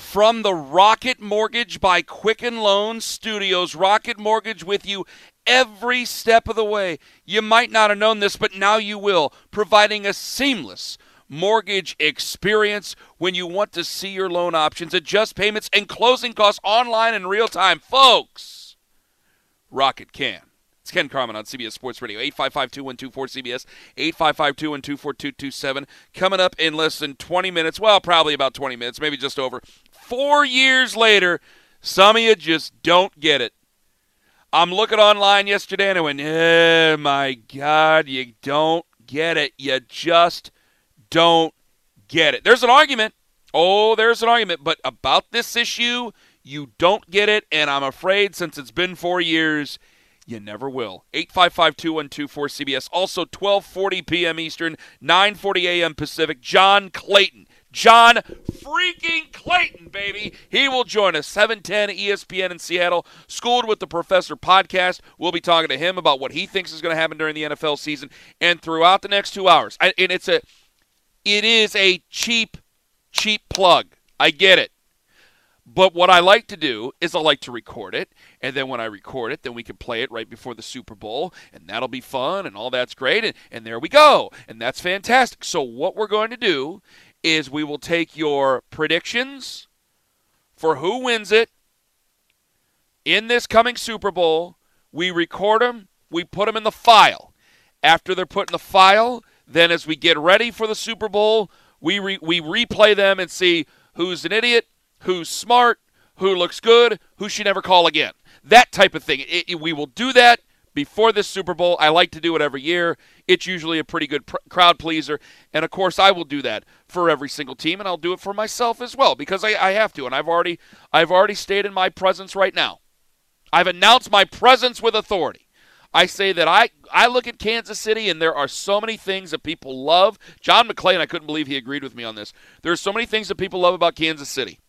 from the Rocket Mortgage by Quicken Loans Studios. Rocket Mortgage with you every step of the way. You might not have known this, but now you will, providing a seamless mortgage experience when you want to see your loan options, adjust payments, and closing costs online in real time. Folks, Rocket can. It's Ken Carman on CBS Sports Radio, 855-2124-CBS, 855-212-4227. Coming up in less than 20 minutes, well, probably about 20 minutes, maybe just over, four years later, some of you just don't get it. I'm looking online yesterday and I went, oh my God, you don't get it. You just don't get it. There's an argument. Oh, there's an argument. But about this issue, you don't get it. And I'm afraid since it's been four years, you never will. 855-2124-CBS. Also 1240 p.m. Eastern, 940 a.m. Pacific. John Clayton John freaking Clayton, baby. He will join us 710 ESPN in Seattle. Schooled with the Professor podcast. We'll be talking to him about what he thinks is going to happen during the NFL season and throughout the next two hours. and it's a, it is a cheap, cheap plug. I get it. But what I like to do is I like to record it, and then when I record it, then we can play it right before the Super Bowl, and that'll be fun, and all that's great, and, and there we go, and that's fantastic. So what we're going to do is we will take your predictions for who wins it in this coming Super Bowl. We record them, we put them in the file. After they're put in the file, then as we get ready for the Super Bowl, we re- we replay them and see who's an idiot, who's smart, who looks good, who should never call again. That type of thing. It, it, we will do that before this Super Bowl. I like to do it every year. It's usually a pretty good pr- crowd pleaser. And of course, I will do that for every single team, and I'll do it for myself as well because I, I have to. And I've already, I've already stated my presence right now. I've announced my presence with authority. I say that I, I look at Kansas City and there are so many things that people love. John McClain, I couldn't believe he agreed with me on this. There are so many things that people love about Kansas City.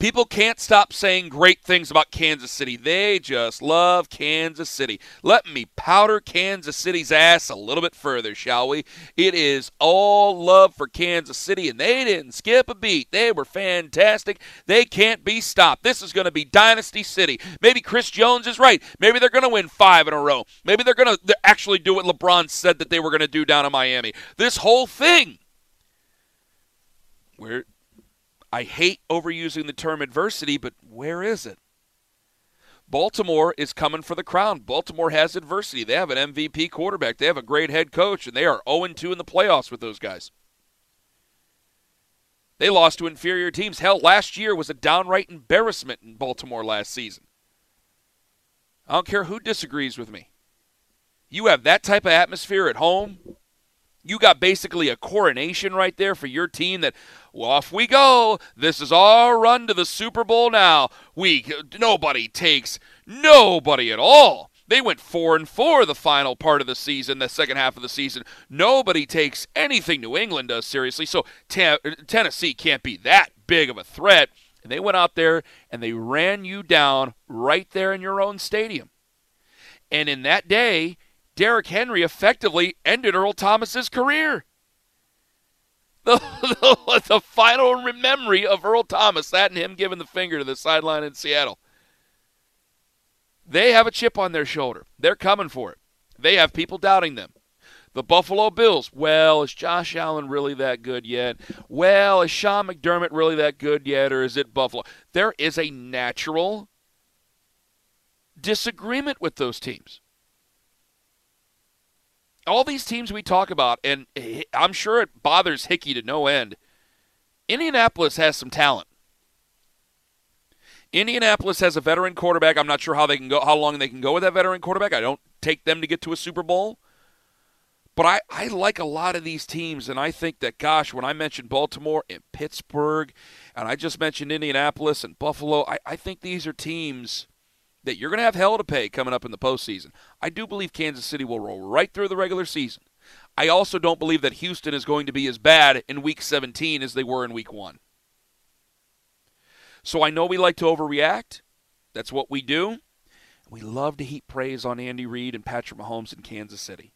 People can't stop saying great things about Kansas City. They just love Kansas City. Let me powder Kansas City's ass a little bit further, shall we? It is all love for Kansas City, and they didn't skip a beat. They were fantastic. They can't be stopped. This is going to be Dynasty City. Maybe Chris Jones is right. Maybe they're going to win five in a row. Maybe they're going to actually do what LeBron said that they were going to do down in Miami. This whole thing. Where I hate overusing the term adversity, but where is it? Baltimore is coming for the crown. Baltimore has adversity. They have an MVP quarterback. They have a great head coach, and they are 0 2 in the playoffs with those guys. They lost to inferior teams. Hell, last year was a downright embarrassment in Baltimore last season. I don't care who disagrees with me. You have that type of atmosphere at home. You got basically a coronation right there for your team that well, off we go. This is our run to the Super Bowl now. We nobody takes nobody at all. They went 4 and 4 the final part of the season, the second half of the season. Nobody takes anything New England does seriously. So Tennessee can't be that big of a threat. And they went out there and they ran you down right there in your own stadium. And in that day, Derrick Henry effectively ended Earl Thomas's career. The, the, the final memory of Earl Thomas, that and him giving the finger to the sideline in Seattle. They have a chip on their shoulder. They're coming for it. They have people doubting them. The Buffalo Bills, well, is Josh Allen really that good yet? Well, is Sean McDermott really that good yet, or is it Buffalo? There is a natural disagreement with those teams. All these teams we talk about, and I'm sure it bothers Hickey to no end. Indianapolis has some talent. Indianapolis has a veteran quarterback. I'm not sure how they can go, how long they can go with that veteran quarterback. I don't take them to get to a Super Bowl. But I, I like a lot of these teams, and I think that, gosh, when I mentioned Baltimore and Pittsburgh, and I just mentioned Indianapolis and Buffalo, I, I think these are teams that you're going to have hell to pay coming up in the postseason. I do believe Kansas City will roll right through the regular season. I also don't believe that Houston is going to be as bad in Week 17 as they were in Week 1. So I know we like to overreact. That's what we do. We love to heap praise on Andy Reid and Patrick Mahomes in Kansas City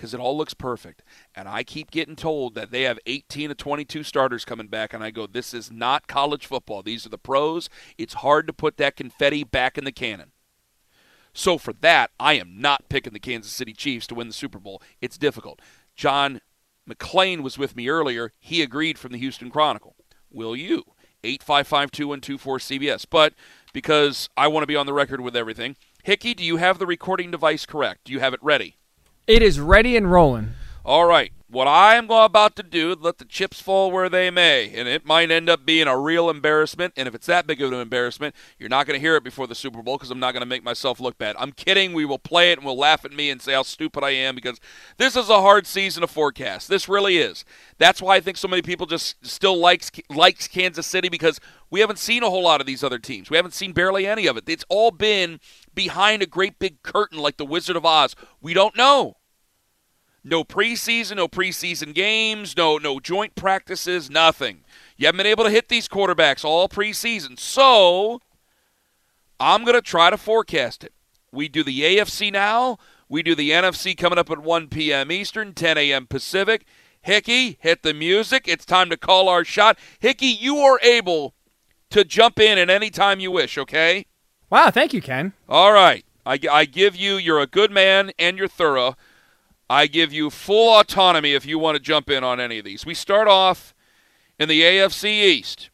because it all looks perfect. And I keep getting told that they have 18 to 22 starters coming back, and I go, this is not college football. These are the pros. It's hard to put that confetti back in the cannon. So for that, I am not picking the Kansas City Chiefs to win the Super Bowl. It's difficult. John McClain was with me earlier. He agreed from the Houston Chronicle. Will you? 855 2124 CBS. But because I want to be on the record with everything, Hickey, do you have the recording device correct? Do you have it ready? It is ready and rolling. All right. What I am about to do, let the chips fall where they may, and it might end up being a real embarrassment. And if it's that big of an embarrassment, you're not going to hear it before the Super Bowl because I'm not going to make myself look bad. I'm kidding. We will play it and we'll laugh at me and say how stupid I am because this is a hard season to forecast. This really is. That's why I think so many people just still likes likes Kansas City because we haven't seen a whole lot of these other teams. We haven't seen barely any of it. It's all been behind a great big curtain like the Wizard of Oz. We don't know. No preseason, no preseason games, no no joint practices, nothing. You haven't been able to hit these quarterbacks all preseason. So I'm going to try to forecast it. We do the AFC now. We do the NFC coming up at 1 p.m. Eastern, 10 a.m. Pacific. Hickey, hit the music. It's time to call our shot. Hickey, you are able to jump in at any time you wish, okay? Wow, thank you, Ken. All right. I, I give you, you're a good man and you're thorough. I give you full autonomy if you want to jump in on any of these. We start off in the AFC East,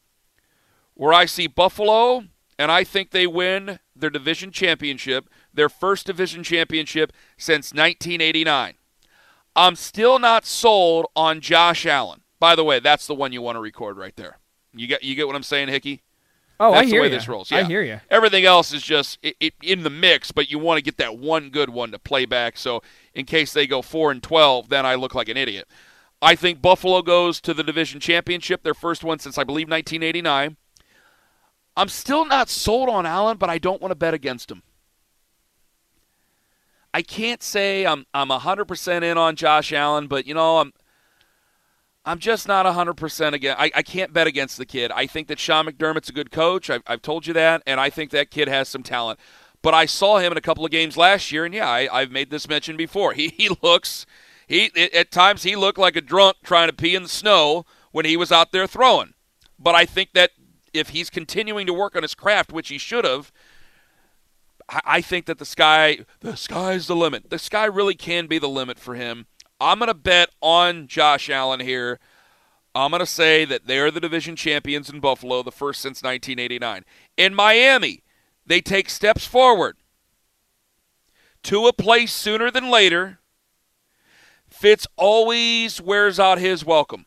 where I see Buffalo, and I think they win their division championship, their first division championship since 1989. I'm still not sold on Josh Allen. By the way, that's the one you want to record right there. You get you get what I'm saying, Hickey? Oh, That's I hear the way you. this rolls. Yeah. I hear you. Everything else is just it, it, in the mix, but you want to get that one good one to play back. So in case they go four and twelve, then I look like an idiot. I think Buffalo goes to the division championship, their first one since I believe 1989. I'm still not sold on Allen, but I don't want to bet against him. I can't say I'm I'm 100% in on Josh Allen, but you know I'm I'm just not 100% again. I, I can't bet against the kid. I think that Sean McDermott's a good coach. I've, I've told you that, and I think that kid has some talent. But I saw him in a couple of games last year, and yeah, I, I've made this mention before. He, he looks, he at times he looked like a drunk trying to pee in the snow when he was out there throwing. But I think that if he's continuing to work on his craft, which he should have, I think that the sky, the sky's the limit. The sky really can be the limit for him. I'm going to bet on Josh Allen here. I'm going to say that they're the division champions in Buffalo, the first since 1989. In Miami, they take steps forward to a place sooner than later. Fitz always wears out his welcome.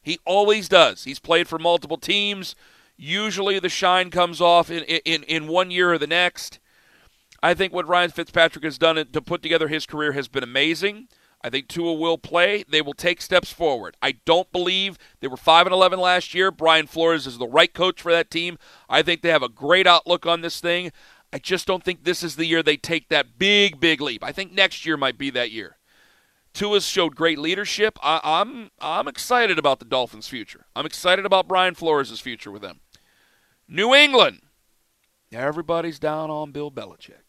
He always does. He's played for multiple teams. Usually the shine comes off in, in, in one year or the next. I think what Ryan Fitzpatrick has done to put together his career has been amazing. I think Tua will play. They will take steps forward. I don't believe they were 5 and 11 last year. Brian Flores is the right coach for that team. I think they have a great outlook on this thing. I just don't think this is the year they take that big, big leap. I think next year might be that year. Tua's showed great leadership. I, am I'm, I'm excited about the Dolphins' future. I'm excited about Brian Flores' future with them. New England. Everybody's down on Bill Belichick.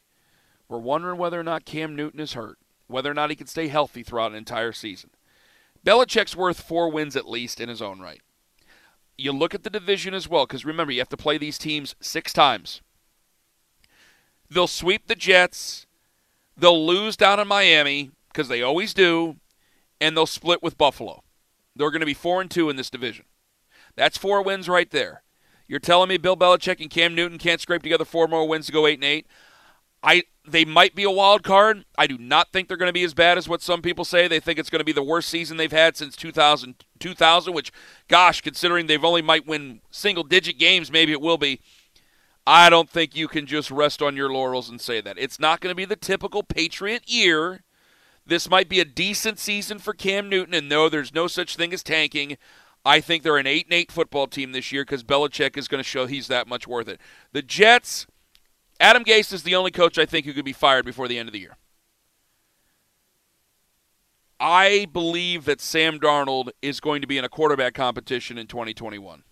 We're wondering whether or not Cam Newton is hurt whether or not he can stay healthy throughout an entire season. Belichick's worth four wins at least in his own right. You look at the division as well, because remember, you have to play these teams six times. They'll sweep the Jets. They'll lose down in Miami, because they always do, and they'll split with Buffalo. They're going to be four and two in this division. That's four wins right there. You're telling me Bill Belichick and Cam Newton can't scrape together four more wins to go eight and eight? I they might be a wild card. I do not think they're going to be as bad as what some people say. They think it's going to be the worst season they've had since 2000, 2000 which, gosh, considering they've only might win single digit games, maybe it will be. I don't think you can just rest on your laurels and say that. It's not going to be the typical Patriot year. This might be a decent season for Cam Newton, and though there's no such thing as tanking. I think they're an 8 and 8 football team this year because Belichick is going to show he's that much worth it. The Jets, Adam Gase is the only coach I think who could be fired before the end of the year. I believe that Sam Darnold is going to be in a quarterback competition in 2021.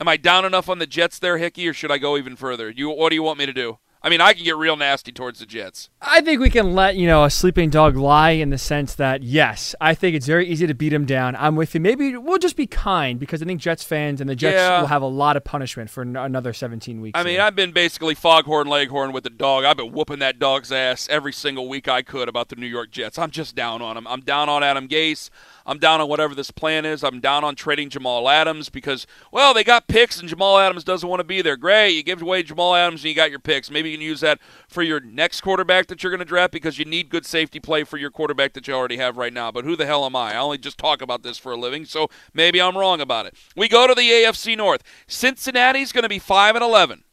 Am I down enough on the Jets there, Hickey, or should I go even further? You, what do you want me to do? I mean, I can get real nasty towards the Jets. I think we can let, you know, a sleeping dog lie in the sense that, yes, I think it's very easy to beat him down. I'm with you. Maybe we'll just be kind because I think Jets fans and the Jets Yeah. will have a lot of punishment for n- another 17 weeks. I mean, here. I've been basically foghorn leghorn with the dog. I've been whooping that dog's ass every single week I could about the New York Jets. I'm just down on him. I'm down on Adam Gase. I'm down on whatever this plan is. I'm down on trading Jamal Adams because, well, they got picks and Jamal Adams doesn't want to be there. Great. You give away Jamal Adams and you got your picks. Maybe you can use that for your next quarterback that you're going to draft because you need good safety play for your quarterback that you already have right now. But who the hell am I? I only just talk about this for a living, so maybe I'm wrong about it. We go to the AFC North. Cincinnati's going to be 5 and 11.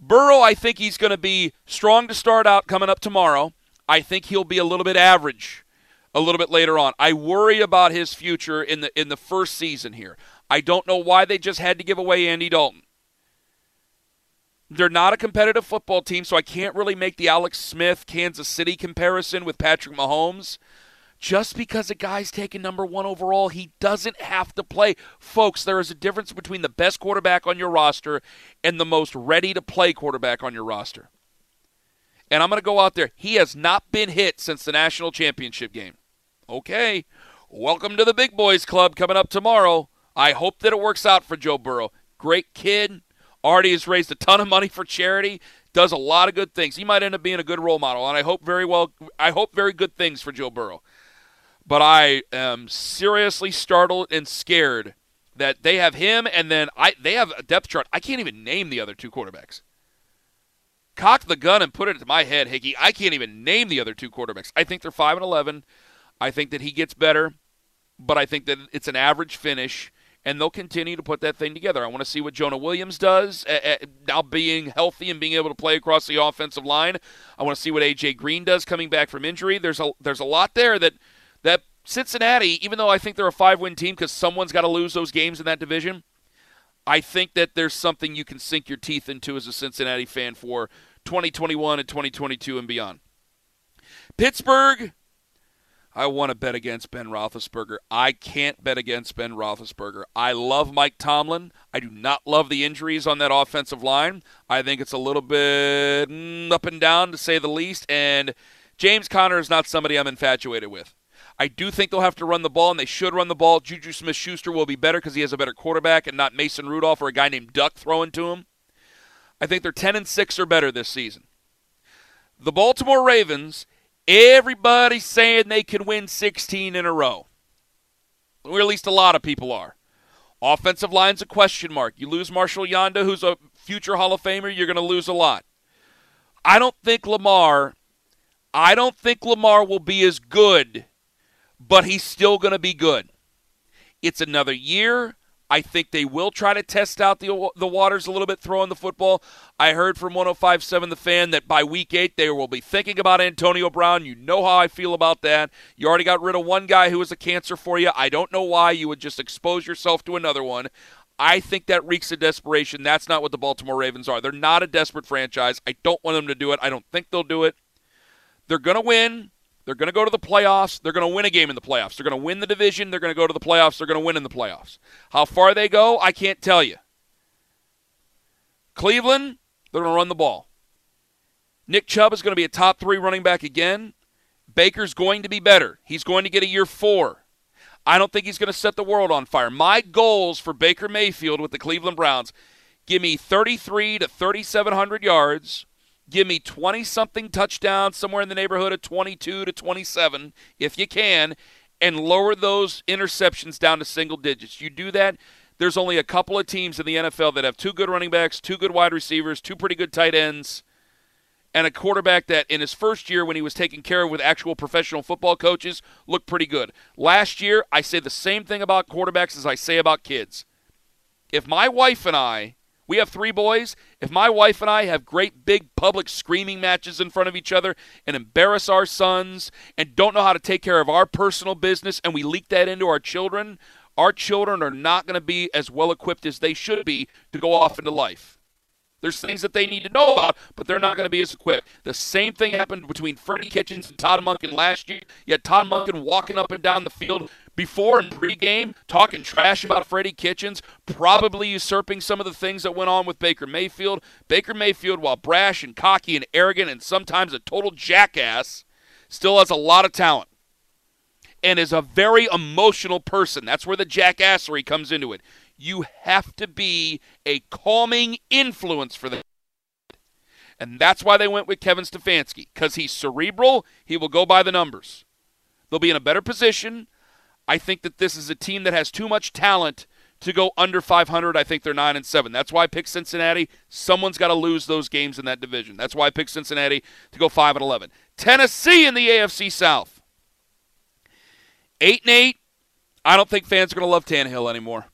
Burrow, I think he's going to be strong to start out coming up tomorrow. I think he'll be a little bit average a little bit later on. I worry about his future in the in the first season here. I don't know why they just had to give away Andy Dalton. They're not a competitive football team, so I can't really make the Alex Smith Kansas City comparison with Patrick Mahomes. Just because a guy's taken number one overall, he doesn't have to play. Folks, there is a difference between the best quarterback on your roster and the most ready to play quarterback on your roster. And I'm going to go out there. He has not been hit since the national championship game. Okay, welcome to the big boys club coming up tomorrow. I hope that it works out for Joe Burrow. Great kid. Already has raised a ton of money for charity. Does a lot of good things. He might end up being a good role model, and I hope very well. I hope very good things for Joe Burrow. But I am seriously startled and scared that they have him, and then I they have a depth chart. I can't even name the other two quarterbacks cock the gun and put it to my head, Hickey. I can't even name the other two quarterbacks. I think they're five and eleven. I think that he gets better, but I think that it's an average finish, and they'll continue to put that thing together. I want to see what Jonah Williams does now being healthy and being able to play across the offensive line. I want to see what AJ Green does coming back from injury. There's a there's a lot there that that Cincinnati, even though I think they're a five win team because someone's got to lose those games in that division. I think that there's something you can sink your teeth into as a Cincinnati fan for 2021 and 2022 and beyond. Pittsburgh, I want to bet against Ben Roethlisberger. I can't bet against Ben Roethlisberger. I love Mike Tomlin. I do not love the injuries on that offensive line. I think it's a little bit mm, up and down, to say the least. And James Conner is not somebody I'm infatuated with. I do think they'll have to run the ball, and they should run the ball. Juju Smith Schuster will be better because he has a better quarterback and not Mason Rudolph or a guy named Duck throwing to him. I think they're 10 and 6 or better this season. The Baltimore Ravens, everybody's saying they can win 16 in a row. Or at least a lot of people are. Offensive line's a question mark. You lose Marshal Yanda, who's a future Hall of Famer, you're going to lose a lot. I don't think Lamar I don't think Lamar will be as good, but he's still going to be good. It's another year. I think they will try to test out the the waters a little bit throwing the football. I heard from 105.7 The Fan that by week eight they will be thinking about Antonio Brown. You know how I feel about that. You already got rid of one guy who was a cancer for you. I don't know why you would just expose yourself to another one. I think that reeks of desperation. That's not what the Baltimore Ravens are. They're not a desperate franchise. I don't want them to do it. I don't think they'll do it. They're going to win. They're going to go to the playoffs. They're going to win a game in the playoffs. They're going to win the division. They're going to go to the playoffs. They're going to win in the playoffs. How far they go, I can't tell you. Cleveland, they're going to run the ball. Nick Chubb is going to be a top three running back again. Baker's going to be better. He's going to get a year four. I don't think he's going to set the world on fire. My goals for Baker Mayfield with the Cleveland Browns give me 33 to 3,700 yards. Give me 20 something touchdowns, somewhere in the neighborhood of 22 to 27, if you can, and lower those interceptions down to single digits. You do that, there's only a couple of teams in the NFL that have two good running backs, two good wide receivers, two pretty good tight ends. and a quarterback that in his first year when he was taken care of with actual professional football coaches looked pretty good. Last year, I say the same thing about quarterbacks as I say about kids. If my wife and I, we have three boys, if my wife and I have great big public screaming matches in front of each other and embarrass our sons and don't know how to take care of our personal business and we leak that into our children, our children are not going to be as well equipped as they should be to go off into life. There's things that they need to know about, but they're not going to be as equipped. The same thing happened between Freddie Kitchens and Todd Monken last year. You had Todd Monken walking up and down the field before and pregame, talking trash about Freddie Kitchens, probably usurping some of the things that went on with Baker Mayfield. Baker Mayfield, while brash and cocky and arrogant and sometimes a total jackass, still has a lot of talent and is a very emotional person. That's where the jackassery comes into it. You have to be a calming influence for them. And that's why they went with Kevin Stefanski, because he's cerebral, he will go by the numbers. They'll be in a better position. I think that this is a team that has too much talent to go under 500. I think they're 9 and 7. That's why I picked Cincinnati. Someone's got to lose those games in that division. That's why I picked Cincinnati to go 5 and 11. Tennessee in the AFC South. Eight and eight. I don't think fans are going to love Tannehill anymore.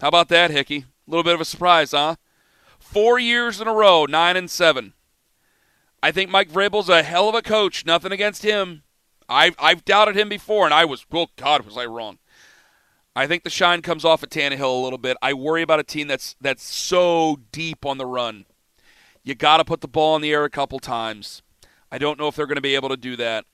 How about that, Hickey? A little bit of a surprise, huh? Four years in a row, nine and seven. I think Mike Vrabel's a hell of a coach. Nothing against him. I've I've doubted him before, and I was well, God, was I wrong? I think the shine comes off of Tannehill a little bit. I worry about a team that's that's so deep on the run. You got to put the ball in the air a couple times. I don't know if they're going to be able to do that.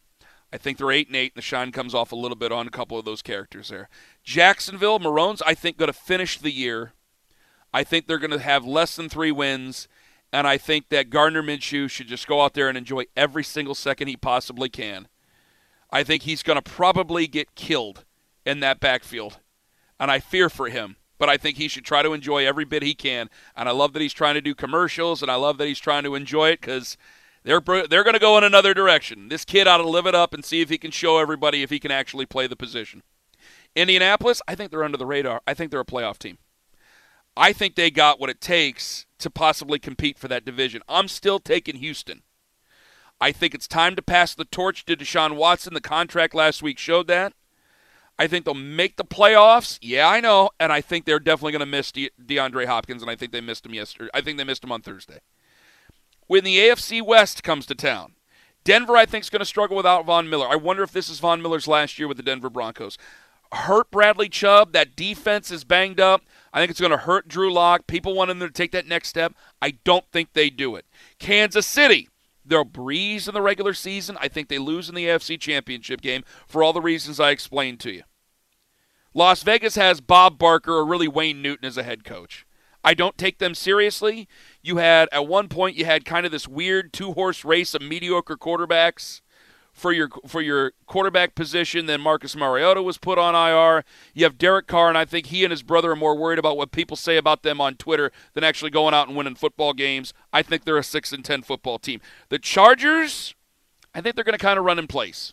I think they're eight and eight, and the shine comes off a little bit on a couple of those characters there. Jacksonville Maroons, I think, going to finish the year. I think they're going to have less than three wins, and I think that Gardner Minshew should just go out there and enjoy every single second he possibly can. I think he's going to probably get killed in that backfield, and I fear for him. But I think he should try to enjoy every bit he can, and I love that he's trying to do commercials, and I love that he's trying to enjoy it because they're they're going to go in another direction. This kid ought to live it up and see if he can show everybody if he can actually play the position. Indianapolis, I think they're under the radar. I think they're a playoff team. I think they got what it takes to possibly compete for that division. I'm still taking Houston. I think it's time to pass the torch to Deshaun Watson. The contract last week showed that. I think they'll make the playoffs. Yeah, I know, and I think they're definitely going to miss De- DeAndre Hopkins, and I think they missed him yesterday. I think they missed him on Thursday when the AFC West comes to town. Denver, I think, is going to struggle without Von Miller. I wonder if this is Von Miller's last year with the Denver Broncos. Hurt Bradley Chubb. That defense is banged up. I think it's going to hurt Drew Lock. People want him to take that next step. I don't think they do it. Kansas City. They'll breeze in the regular season. I think they lose in the AFC Championship game for all the reasons I explained to you. Las Vegas has Bob Barker or really Wayne Newton as a head coach. I don't take them seriously. You had at one point you had kind of this weird two horse race of mediocre quarterbacks for your for your quarterback position. Then Marcus Mariota was put on IR. You have Derek Carr, and I think he and his brother are more worried about what people say about them on Twitter than actually going out and winning football games. I think they're a six and ten football team. The Chargers, I think they're going to kind of run in place.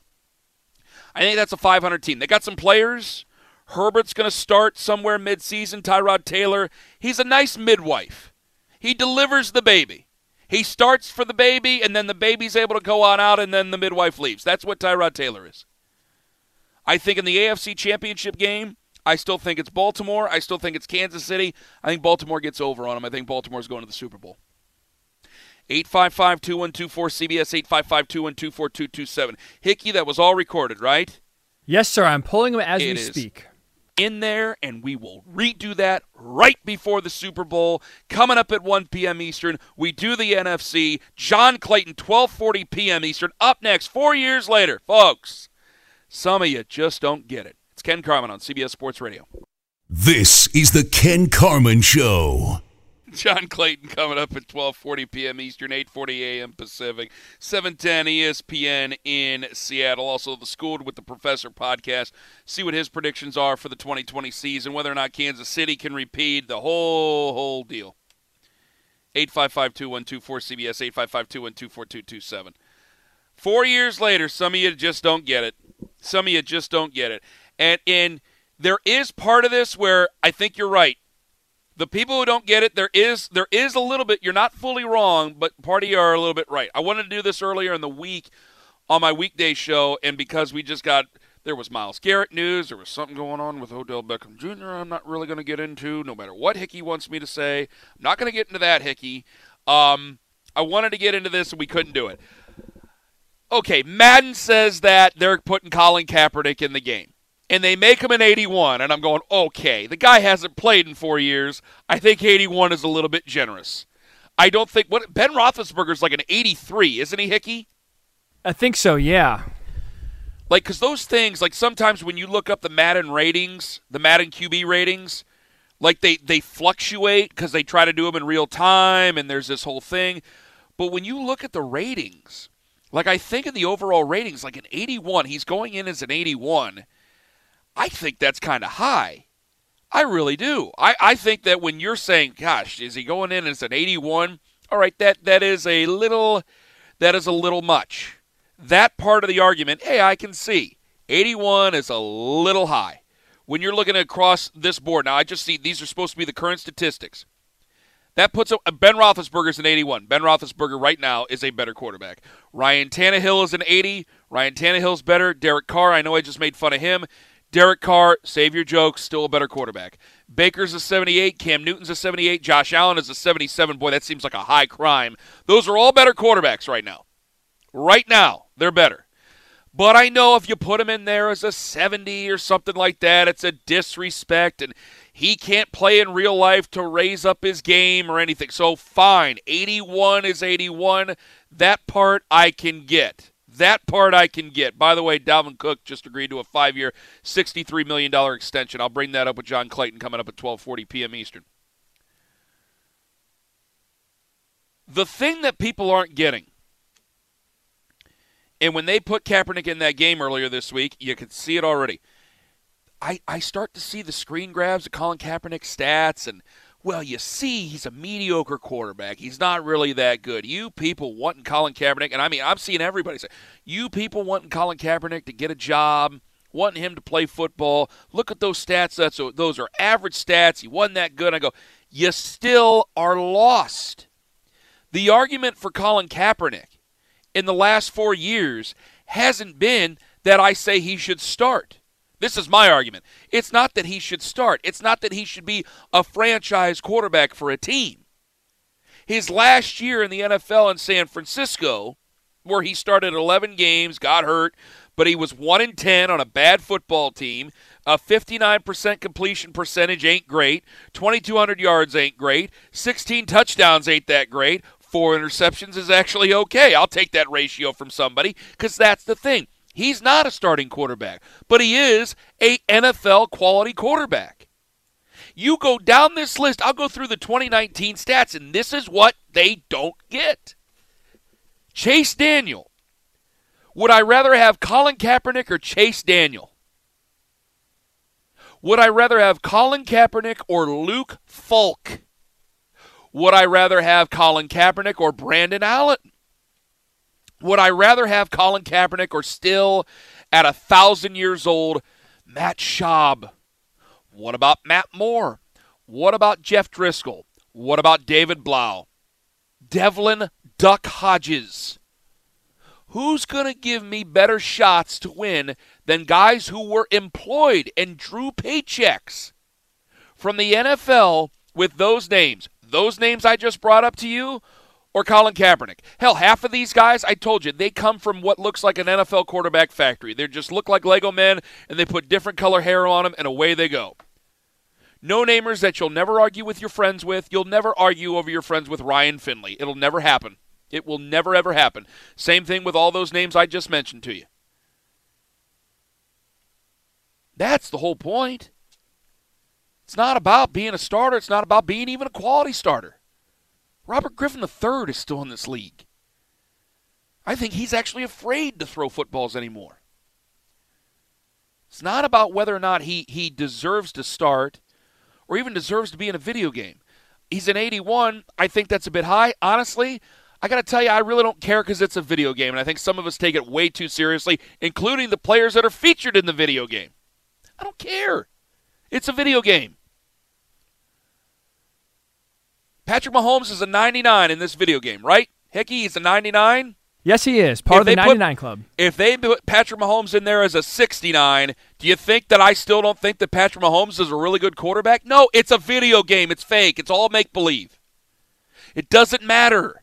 I think that's a 500 team. They got some players Herbert's going to start somewhere midseason. Tyrod Taylor, he's a nice midwife. He delivers the baby. He starts for the baby, and then the baby's able to go on out, and then the midwife leaves. That's what Tyrod Taylor is. I think in the AFC Championship game, I still think it's Baltimore. I still think it's Kansas City. I think Baltimore gets over on them. I think Baltimore's going to the Super Bowl. 855 2124 CBS 855 2124 227. Hickey, that was all recorded, right? Yes, sir. I'm pulling them as It we is. speak. In there, and we will redo that right before the Super Bowl. Coming up at 1 p.m. Eastern, we do the NFC. John Clayton, 12:40 p.m. Eastern. Up next, four years later, folks. Some of you just don't get it. It's Ken Carman on CBS Sports Radio. This is the Ken Carman Show. John Clayton coming up at 12:40 p.m. Eastern, 8:40 a.m. Pacific, 710 ESPN in Seattle. Also, the Schooled with the Professor podcast. See what his predictions are for the 2020 season, whether or not Kansas City can repeat the whole whole deal. 855-212-4CBS, 855-212-4227. Four years later, some of you just don't get it. Some of you just don't get it. And and there is part of this where I think you're right The people who don't get it, there is there is a little bit. You're not fully wrong, but part of you are a little bit right. I wanted to do this earlier in the week on my weekday show, and because we just got there was Myles Garrett news, there was something going on with Odell Beckham Jr. I'm not really going to get into, no matter what Hickey wants me to say. I'm not going to get into that, Hickey. Um, I wanted to get into this, and we couldn't do it. Okay, Madden says that they're putting Colin Kaepernick in the game and they make him an 81, and I'm going, okay, the guy hasn't played in four years. I think 81 is a little bit generous. I don't think what Ben Roethlisberger's like an 83, isn't he, Hickey? I think so. Yeah. Like, because those things, like sometimes when you look up the Madden ratings, the Madden QB ratings, like they they fluctuate because they try to do them in real time, and there's this whole thing. But when you look at the ratings, like I think in the overall ratings, like an 81, he's going in as an 81 I think that's kind of high. I really do. I, I think that when you're saying, gosh, is he going in as an 81? All right, that, that is a little that is a little much. That part of the argument, hey, I can see. 81 is a little high. When you're looking across this board, now I just see these are supposed to be the current statistics. That puts a, Ben Roethlisberger's an 81. Ben Roethlisberger right now is a better quarterback. Ryan Tannehill is an 80. Ryan Tannehill's better. Derek Carr, I know I just made fun of him. Derek Carr, save your jokes, still a better quarterback. Baker's a 78, Cam Newton's a 78, Josh Allen is a 77. Boy, that seems like a high crime. Those are all better quarterbacks right now. Right now, they're better. But I know if you put him in there as a 70 or something like that, it's a disrespect, and he can't play in real life to raise up his game or anything. So, fine. 81 is 81. That part I can get. That part I can get. By the way, Dalvin Cook just agreed to a five-year, $63 million extension. I'll bring that up with John Clayton coming up at 12:40 p.m. Eastern. The thing that people aren't getting, and when they put Kaepernick in that game earlier this week, you could see it already. I, I start to see the screen grabs of Colin Kaepernick stats and – well, you see, he's a mediocre quarterback. He's not really that good. You people wanting Colin Kaepernick, and I mean, I'm seeing everybody say, you people wanting Colin Kaepernick to get a job, wanting him to play football. Look at those stats. That's those are average stats. He wasn't that good. I go, you still are lost. The argument for Colin Kaepernick in the last four years hasn't been that I say he should start. This is my argument. It's not that he should start, it's not that he should be a franchise quarterback for a team. His last year in the NFL in San Francisco, where he started 11 games, got hurt, but he was 1 in 10 on a bad football team. A 59% completion percentage ain't great. 2,200 yards ain't great. 16 touchdowns ain't that great. Four interceptions is actually okay. I'll take that ratio from somebody because that's the thing. He's not a starting quarterback, but he is a NFL quality quarterback. You go down this list, I'll go through the 2019 stats, and this is what they don't get. Chase Daniel. Would I rather have Colin Kaepernick or Chase Daniel? Would I rather have Colin Kaepernick or Luke Falk? Would I rather have Colin Kaepernick or Brandon Allen? Would I rather have Colin Kaepernick or still at a thousand years old Matt Schaub? What about Matt Moore? What about Jeff Driskel? What about David Blough? Devlin Duck Hodges? Who's going to give me better shots to win than guys who were employed and drew paychecks from the NFL with those names? Those names I just brought up to you or Colin Kaepernick. Hell, half of these guys, I told you, they come from what looks like an NFL quarterback factory. They just look like Lego men, and they put different color hair on them, and away they go. No namers that you'll never argue with your friends with. You'll never argue over your friends with Ryan Finley. It'll never happen. It will never, ever happen. Same thing with all those names I just mentioned to you. That's the whole point. It's not about being a starter, it's not about being even a quality starter. Robert Griffin III is still in this league. I think he's actually afraid to throw footballs anymore. It's not about whether or not he, he deserves to start or even deserves to be in a video game. He's an 81. I think that's a bit high. Honestly, I got to tell you, I really don't care because it's a video game, and I think some of us take it way too seriously, including the players that are featured in the video game. I don't care. It's a video game. Patrick Mahomes is a 99 in this video game, right? Hickey, he's a 99. Yes, he is part If of the they put- 99 club. If they put Patrick Mahomes in there as a 69, do you think that I still don't think that Patrick Mahomes is a really good quarterback? No, it's a video game. It's fake. It's all make believe. It doesn't matter.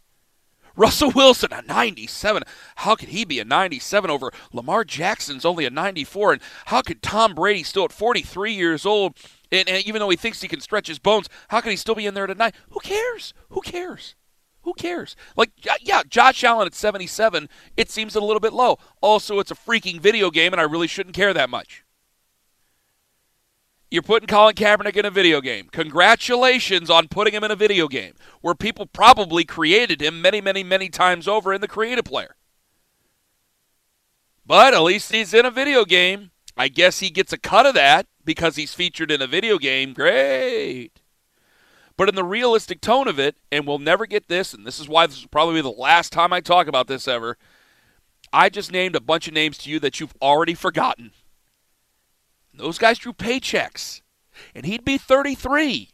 Russell Wilson, a 97. How could he be a 97 over Lamar Jackson's only a 94? And how could Tom Brady, still at 43 years old, and, and even though he thinks he can stretch his bones, how can he still be in there tonight? Who cares? Who cares? Who cares? Like, yeah, yeah, Josh Allen at 77, it seems a little bit low. Also, it's a freaking video game, and I really shouldn't care that much. You're putting Colin Kaepernick in a video game. Congratulations on putting him in a video game where people probably created him many, many, many times over in the creative player. But at least he's in a video game. I guess he gets a cut of that because he's featured in a video game. Great. But in the realistic tone of it, and we'll never get this, and this is why this will probably be the last time I talk about this ever. I just named a bunch of names to you that you've already forgotten. Those guys drew paychecks, and he'd be 33.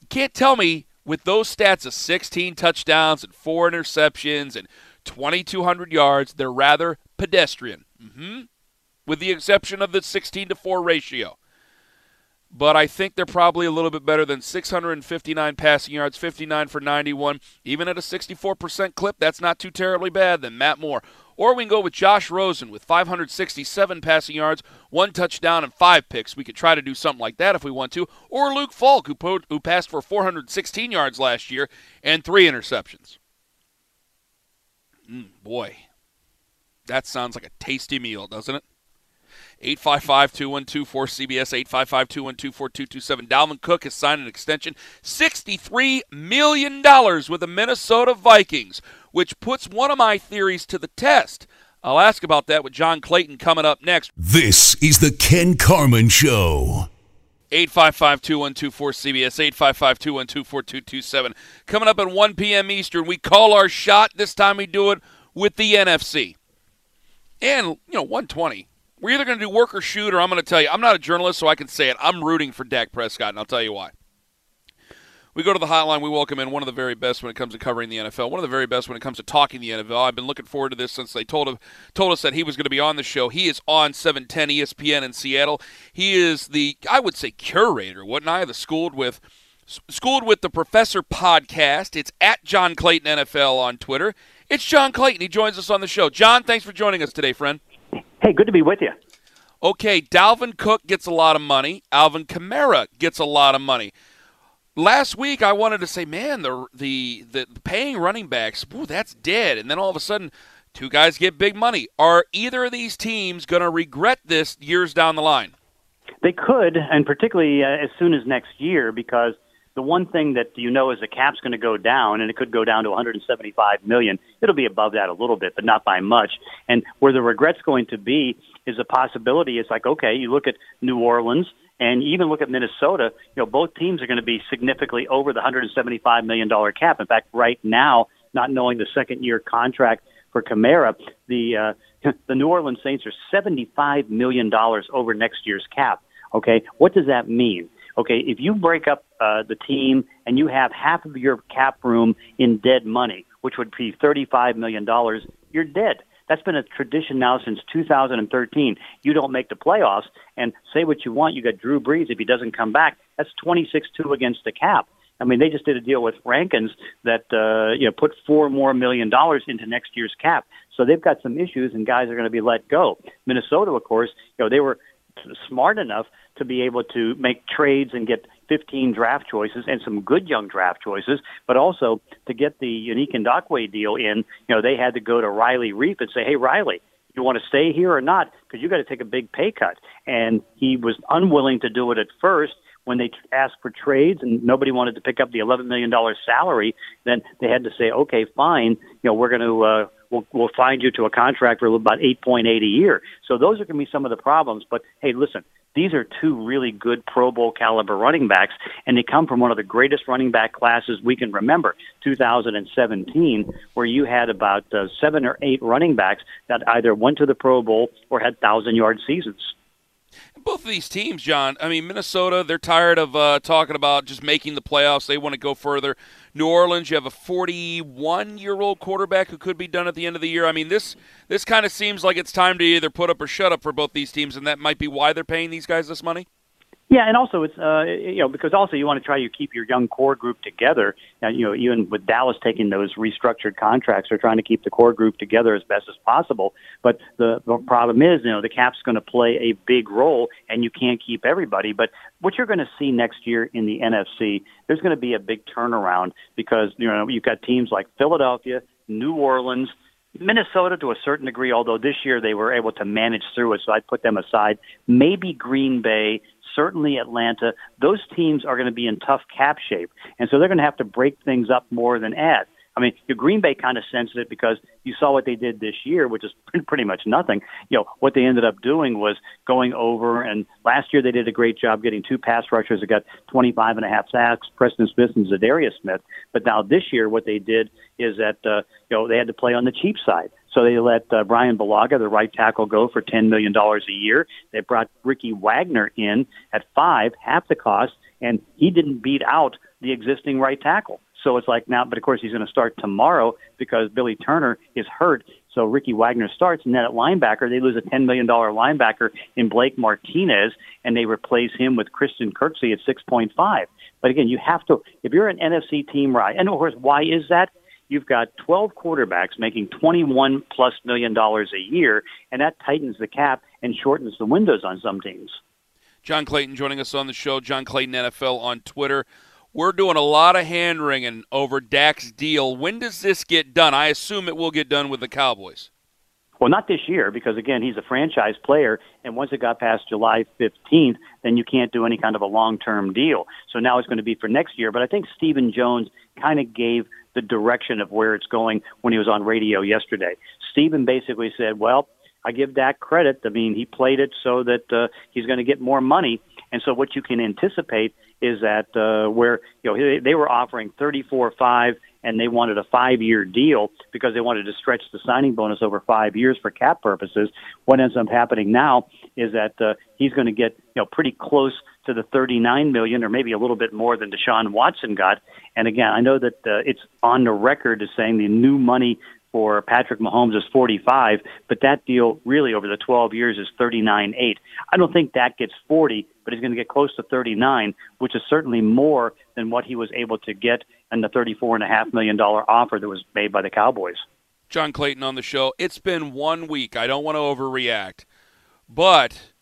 You can't tell me with those stats of 16 touchdowns and four interceptions and 2,200 yards, they're rather pedestrian. hmm With the exception of the 16 to 4 ratio. But I think they're probably a little bit better than 659 passing yards, 59 for 91. Even at a 64% clip, that's not too terribly bad than Matt Moore. Or we can go with Josh Rosen with 567 passing yards, one touchdown, and five picks. We could try to do something like that if we want to. Or Luke Falk, who, po- who passed for 416 yards last year and three interceptions. Mm, boy, that sounds like a tasty meal, doesn't it? 855 212 4CBS, 855 212 4227. Dalvin Cook has signed an extension, $63 million with the Minnesota Vikings, which puts one of my theories to the test. I'll ask about that with John Clayton coming up next. This is the Ken Carman Show. 855 212 4CBS, 855 212 4227. Coming up at 1 p.m. Eastern, we call our shot. This time we do it with the NFC. And, you know, 120. We're either going to do work or shoot, or I'm going to tell you, I'm not a journalist, so I can say it. I'm rooting for Dak Prescott, and I'll tell you why. We go to the hotline. We welcome in one of the very best when it comes to covering the NFL. One of the very best when it comes to talking the NFL. I've been looking forward to this since they told him, told us that he was going to be on the show. He is on 710 ESPN in Seattle. He is the, I would say, curator, wouldn't I? The schooled with, schooled with the Professor podcast. It's at John Clayton NFL on Twitter. It's John Clayton. He joins us on the show. John, thanks for joining us today, friend. Hey, good to be with you. Okay, Dalvin Cook gets a lot of money. Alvin Kamara gets a lot of money. Last week, I wanted to say, man, the the the paying running backs, ooh, that's dead. And then all of a sudden, two guys get big money. Are either of these teams going to regret this years down the line? They could, and particularly uh, as soon as next year, because the one thing that you know is the cap's going to go down, and it could go down to 175 million. It'll be above that a little bit, but not by much. And where the regret's going to be is a possibility. It's like okay, you look at New Orleans, and even look at Minnesota. You know, both teams are going to be significantly over the 175 million dollar cap. In fact, right now, not knowing the second year contract for Kamara, the uh, the New Orleans Saints are 75 million dollars over next year's cap. Okay, what does that mean? Okay, if you break up uh, the team and you have half of your cap room in dead money, which would be $35 million, you're dead. That's been a tradition now since 2013. You don't make the playoffs, and say what you want. You got Drew Brees. If he doesn't come back, that's 26-2 against the cap. I mean, they just did a deal with Rankins that uh, you know put four more million dollars into next year's cap. So they've got some issues, and guys are going to be let go. Minnesota, of course, you know they were smart enough to be able to make trades and get 15 draft choices and some good young draft choices, but also to get the Yannick Ngakoue deal in, you know, they had to go to Riley Reiff and say, hey, Riley, you want to stay here or not? Because you got to take a big pay cut. And he was unwilling to do it at first when they asked for trades and nobody wanted to pick up the $11 million salary. Then they had to say, okay, fine, you know, we're going to, uh, we'll, we'll find you to a contract for about 8.8 a year. So those are going to be some of the problems. But hey, listen, these are two really good Pro Bowl caliber running backs, and they come from one of the greatest running back classes we can remember, 2017, where you had about uh, seven or eight running backs that either went to the Pro Bowl or had thousand yard seasons. Both of these teams, John. I mean, Minnesota, they're tired of uh, talking about just making the playoffs. They want to go further. New Orleans, you have a 41-year-old quarterback who could be done at the end of the year. I mean, this this kind of seems like it's time to either put up or shut up for both these teams, and that might be why they're paying these guys this money. Yeah, and also it's uh, you know because also you want to try to keep your young core group together. You know, even with Dallas taking those restructured contracts, they're trying to keep the core group together as best as possible. But the, the problem is, you know, the cap's going to play a big role, and you can't keep everybody. But what you're going to see next year in the NFC, there's going to be a big turnaround because you know you've got teams like Philadelphia, New Orleans. Minnesota to a certain degree, although this year they were able to manage through it, so I'd put them aside. Maybe Green Bay, certainly Atlanta, those teams are going to be in tough cap shape. And so they're going to have to break things up more than add. I mean, your Green Bay kind of sensed it because you saw what they did this year, which is pretty much nothing. You know, what they ended up doing was going over, and last year they did a great job getting two pass rushers that got 25 and a half sacks, Preston Smith and Za'Darius Smith. But now this year, what they did is that, uh, you know, they had to play on the cheap side. So they let uh, Bryan Bulaga, the right tackle, go for $10 million a year. They brought Ricky Wagner in at five, half the cost, and he didn't beat out the existing right tackle. So it's like now, but of course he's going to start tomorrow because Billy Turner is hurt. So Ricky Wagner starts, and then at linebacker they lose a ten million dollar linebacker in Blake Martinez, and they replace him with Christian Kirksey at six point five. But again, you have to if you're an NFC team, right? And of course, why is that? You've got 12 quarterbacks making 21 plus million dollars a year, and that tightens the cap and shortens the windows on some teams. John Clayton joining us on the show. John Clayton NFL on Twitter. We're doing a lot of hand wringing over Dak's deal. When does this get done? I assume it will get done with the Cowboys. Well, not this year because again, he's a franchise player, and once it got past July 15th, then you can't do any kind of a long-term deal. So now it's going to be for next year. But I think Stephen Jones kind of gave the direction of where it's going when he was on radio yesterday. Stephen basically said, well, I give Dak credit. I mean, he played it so that uh, he's going to get more money. And so what you can anticipate is that uh, where you know they were offering 34-5 and they wanted a five-year deal because they wanted to stretch the signing bonus over five years for cap purposes. What ends up happening now is that uh, he's going to get you know pretty close to the 39 million, or maybe a little bit more than Deshaun Watson got. And again, I know that uh, it's on the record as saying the new money for Patrick Mahomes is 45, but that deal really over the 12 years is 39.8. I don't think that gets 40, but he's going to get close to 39, which is certainly more than what he was able to get in the 34.5 million dollar offer that was made by the Cowboys. John Clayton on the show. It's been one week. I don't want to overreact, but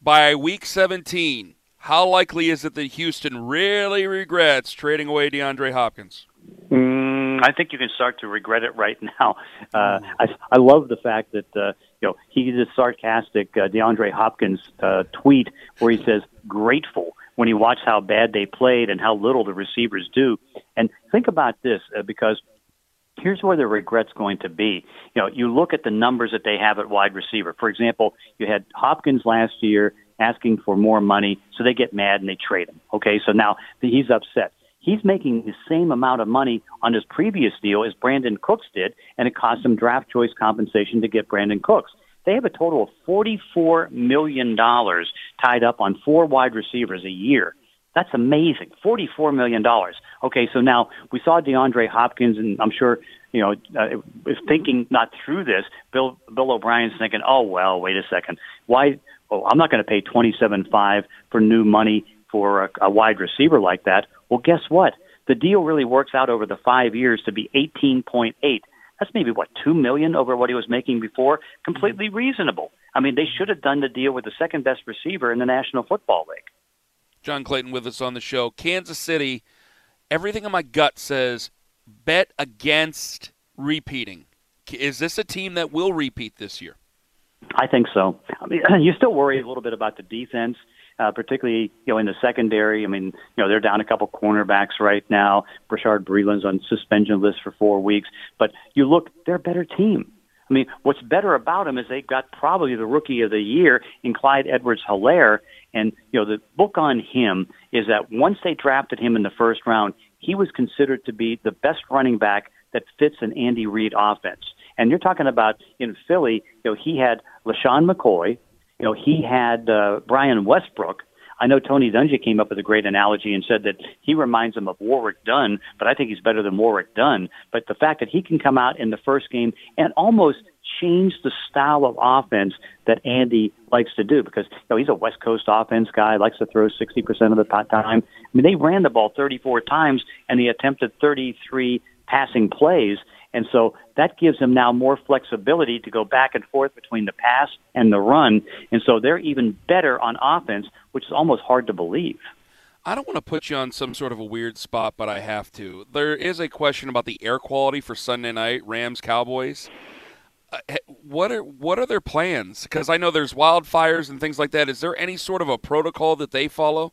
by week 17, how likely is it that Houston really regrets trading away DeAndre Hopkins? Mm, I think you can start to regret it right now. Uh, I, I love the fact that uh, you know he did a sarcastic uh, DeAndre Hopkins uh, tweet where he says grateful when he watched how bad they played and how little the receivers do. And think about this uh, because here's where the regret's going to be. You know, you look at the numbers that they have at wide receiver. For example, you had Hopkins last year asking for more money, so they get mad and they trade him. Okay, so now he's upset. He's making the same amount of money on his previous deal as Brandin Cooks did, and it cost him draft choice compensation to get Brandin Cooks. They have a total of $44 million tied up on four wide receivers a year. That's amazing. $44 million. Okay, so now we saw DeAndre Hopkins, and I'm sure, you know, uh, is thinking not through this. Bill, Bill O'Brien's thinking, oh, well, wait a second. Why, oh, I'm not going to pay twenty seven five for new money for a, a wide receiver like that. Well, guess what? The deal really works out over the five years to be eighteen point eight. That's maybe what two million over what he was making before. Completely mm-hmm. reasonable. I mean, they should have done the deal with the second best receiver in the National Football League. John Clayton with us on the show. Kansas City. Everything in my gut says bet against repeating. Is this a team that will repeat this year? I think so. I mean, you still worry a little bit about the defense, uh, particularly you know in the secondary. I mean, you know they're down a couple cornerbacks right now. Bashaud Breeland's on suspension list for four weeks, but you look, they're a better team. I mean, what's better about them is they've got probably the rookie of the year in Clyde Edwards-Helaire, and you know the book on him is that once they drafted him in the first round, he was considered to be the best running back that fits an Andy Reid offense. And you're talking about in Philly, you know, he had LeSean McCoy, You know, he had uh, Brian Westbrook. I know Tony Dungy came up with a great analogy and said that he reminds him of Warrick Dunn, but I think he's better than Warrick Dunn. But the fact that he can come out in the first game and almost change the style of offense that Andy likes to do because you know he's a West Coast offense guy, likes to throw 60% of the time. I mean, they ran the ball 34 times and they attempted 33 passing plays. And so that gives them now more flexibility to go back and forth between the pass and the run. And so they're even better on offense, which is almost hard to believe. I don't want to put you on some sort of a weird spot, but I have to. There is a question about the air quality for Sunday night Rams Cowboys. Uh, what are what are their plans? Because I know there's wildfires and things like that. Is there any sort of a protocol that they follow?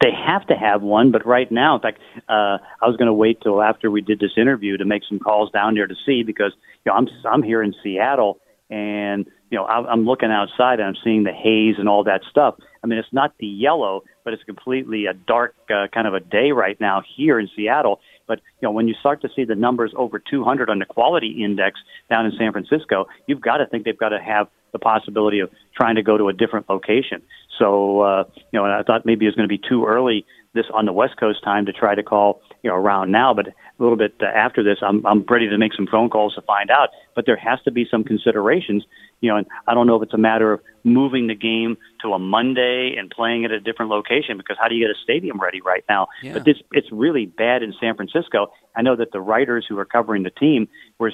They have to have one, but right now, in fact, uh, I was going to wait till after we did this interview to make some calls down there to see because you know I'm I'm here in Seattle and you know I'm looking outside and I'm seeing the haze and all that stuff. I mean, it's not the yellow, but it's completely a dark uh, kind of a day right now here in Seattle. But you know, when you start to see the numbers over 200 on the quality index down in San Francisco, you've got to think they've got to have the possibility of trying to go to a different location. So, uh, you know, and I thought maybe it was going to be too early this on the West Coast time to try to call, you know, around now. But a little bit uh, after this, I'm I'm ready to make some phone calls to find out. But there has to be some considerations, you know. And I don't know if it's a matter of moving the game to a Monday and playing it at a different location because how do you get a stadium ready right now? Yeah. But this it's really bad in San Francisco. I know that the writers who are covering the team were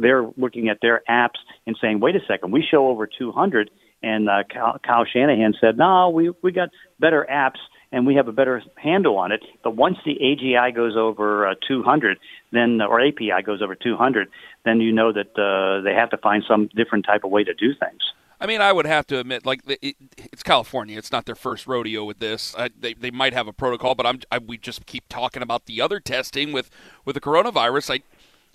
they're looking at their apps and saying, wait a second, we show over 200 and uh, Kyle, Kyle Shanahan said, "No, we we got better apps and we have a better handle on it. But once the AGI goes over uh, 200, then or API goes over 200, then you know that uh, they have to find some different type of way to do things." I mean, I would have to admit, like it, it's California. It's not their first rodeo with this. I, they they might have a protocol, but I'm I, we just keep talking about the other testing with with the coronavirus. I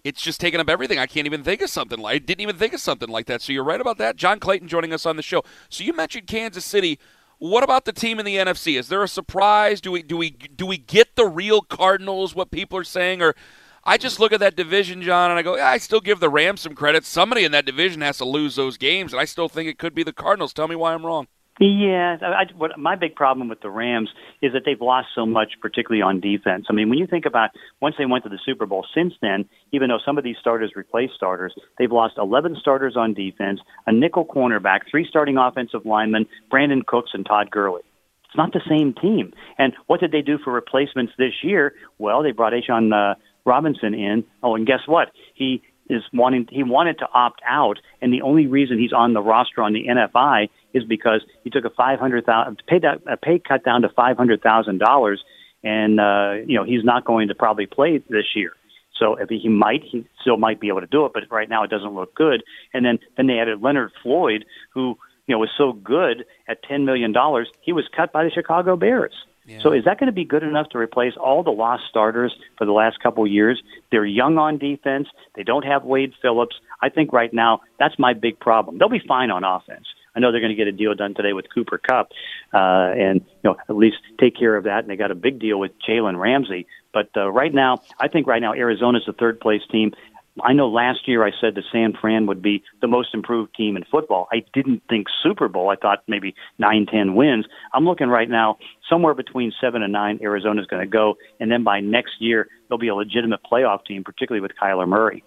it's just taken up everything. I can't even think of something like I didn't even think of something like that. So you're right about that. John Clayton joining us on the show. So you mentioned Kansas City. What about the team in the NFC? Is there a surprise? Do we do we do we get the real Cardinals? What people are saying, or I just look at that division, John, and I go, yeah, I still give the Rams some credit. Somebody in that division has to lose those games, and I still think it could be the Cardinals. Tell me why I'm wrong. Yeah, I, what my big problem with the Rams is that they've lost so much, particularly on defense. I mean, when you think about once they went to the Super Bowl, since then, even though some of these starters replaced starters, they've lost 11 starters on defense, a nickel cornerback, three starting offensive linemen, Brandin Cooks and Todd Gurley. It's not the same team. And what did they do for replacements this year? Well, they brought A'Shawn uh, Robinson in. Oh, and guess what? He is wanting he wanted to opt out, and the only reason he's on the roster on the NFI is because he took a five hundred thousand paid a pay cut down to five hundred thousand dollars, and uh, you know he's not going to probably play this year. So if he, he might, he still might be able to do it, but right now it doesn't look good. And then then they added Leonard Floyd, who you know was so good at ten million dollars, he was cut by the Chicago Bears. Yeah. So is that going to be good enough to replace all the lost starters for the last couple of years? They're young on defense. They don't have Wade Phillips. I think right now that's my big problem. They'll be fine on offense. I know they're going to get a deal done today with Cooper Kupp, uh, and you know at least take care of that. And they got a big deal with Jalen Ramsey. But uh, right now, I think right now Arizona's the third place team. I know last year I said that San Fran would be the most improved team in football. I didn't think Super Bowl. I thought maybe nine, ten wins. I'm looking right now somewhere between seven and nine. Arizona's going to go, and then by next year they'll be a legitimate playoff team, particularly with Kyler Murray.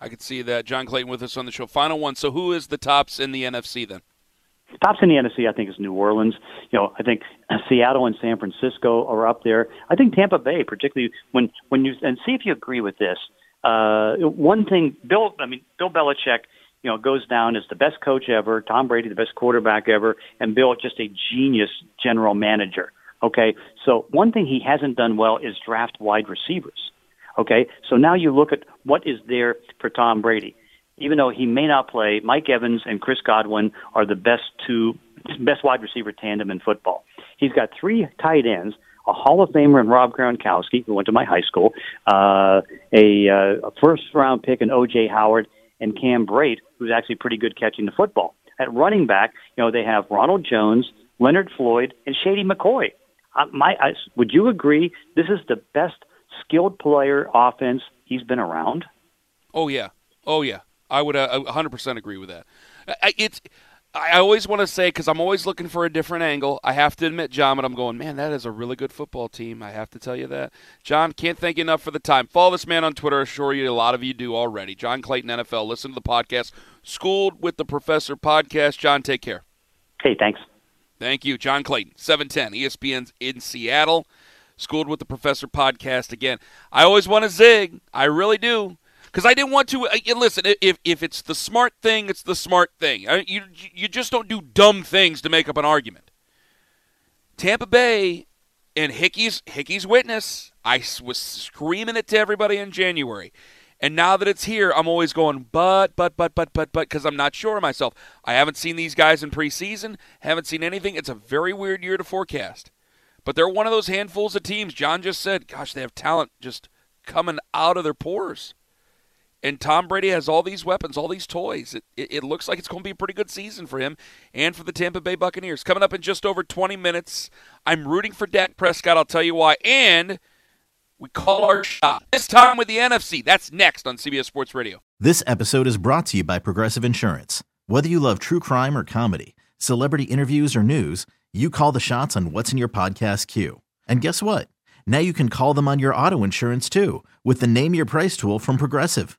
I could see that. John Clayton with us on the show. Final one. So who is the tops in the NFC then? Tops in the NFC, I think, is New Orleans. You know, I think Seattle and San Francisco are up there. I think Tampa Bay, particularly when when you and see if you agree with this. Uh, one thing, Bill, I mean, Bill Belichick, you know, goes down as the best coach ever. Tom Brady, the best quarterback ever, and Bill, just a genius general manager. Okay, so one thing he hasn't done well is draft wide receivers. Okay, so now you look at what is there for Tom Brady. Even though he may not play, Mike Evans and Chris Godwin are the best two, best wide receiver tandem in football. He's got three tight ends a Hall of Famer in Rob Gronkowski, who went to my high school, uh, a, uh, a first round pick in O.J. Howard, and Cam Brate, who's actually pretty good catching the football. At running back, you know, they have Ronald Jones, Leonard Floyd, and Shady McCoy. Uh, my, I, would you agree this is the best skilled player offense he's been around? Oh yeah, oh yeah. I would uh, 100% agree with that. It's I always want to say because I'm always looking for a different angle. I have to admit, John, but I'm going, man, that is a really good football team. I have to tell you that. John, can't thank you enough for the time. Follow this man on Twitter. I assure you, a lot of you do already. John Clayton NFL. Listen to the podcast. Schooled with the Professor podcast. John, take care. Hey, thanks. Thank you, John Clayton. 710 ESPN's in Seattle. Schooled with the Professor podcast again. I always want to zig. I really do because I didn't want to. Uh, listen, if if it's the smart thing, it's the smart thing. Uh, you you just don't do dumb things to make up an argument. Tampa Bay and Hickey's Hickey's witness. I was screaming it to everybody in January. And now that it's here, I'm always going, but, but, but, but, but, but, because I'm not sure of myself. I haven't seen these guys in preseason, haven't seen anything. It's a very weird year to forecast. But they're one of those handfuls of teams. John just said, gosh, they have talent just coming out of their pores. And Tom Brady has all these weapons, all these toys. It, it, it, looks like it's going to be a pretty good season for him and for the Tampa Bay Buccaneers. Coming up in just over 20 minutes, I'm rooting for Dak Prescott. I'll tell you why. And we call our shot. This time with the NFC. That's next on CBS Sports Radio. This episode is brought to you by Progressive Insurance. Whether you love true crime or comedy, celebrity interviews or news, you call the shots on what's in your podcast queue. And guess what? Now you can call them on your auto insurance too with the Name Your Price tool from Progressive.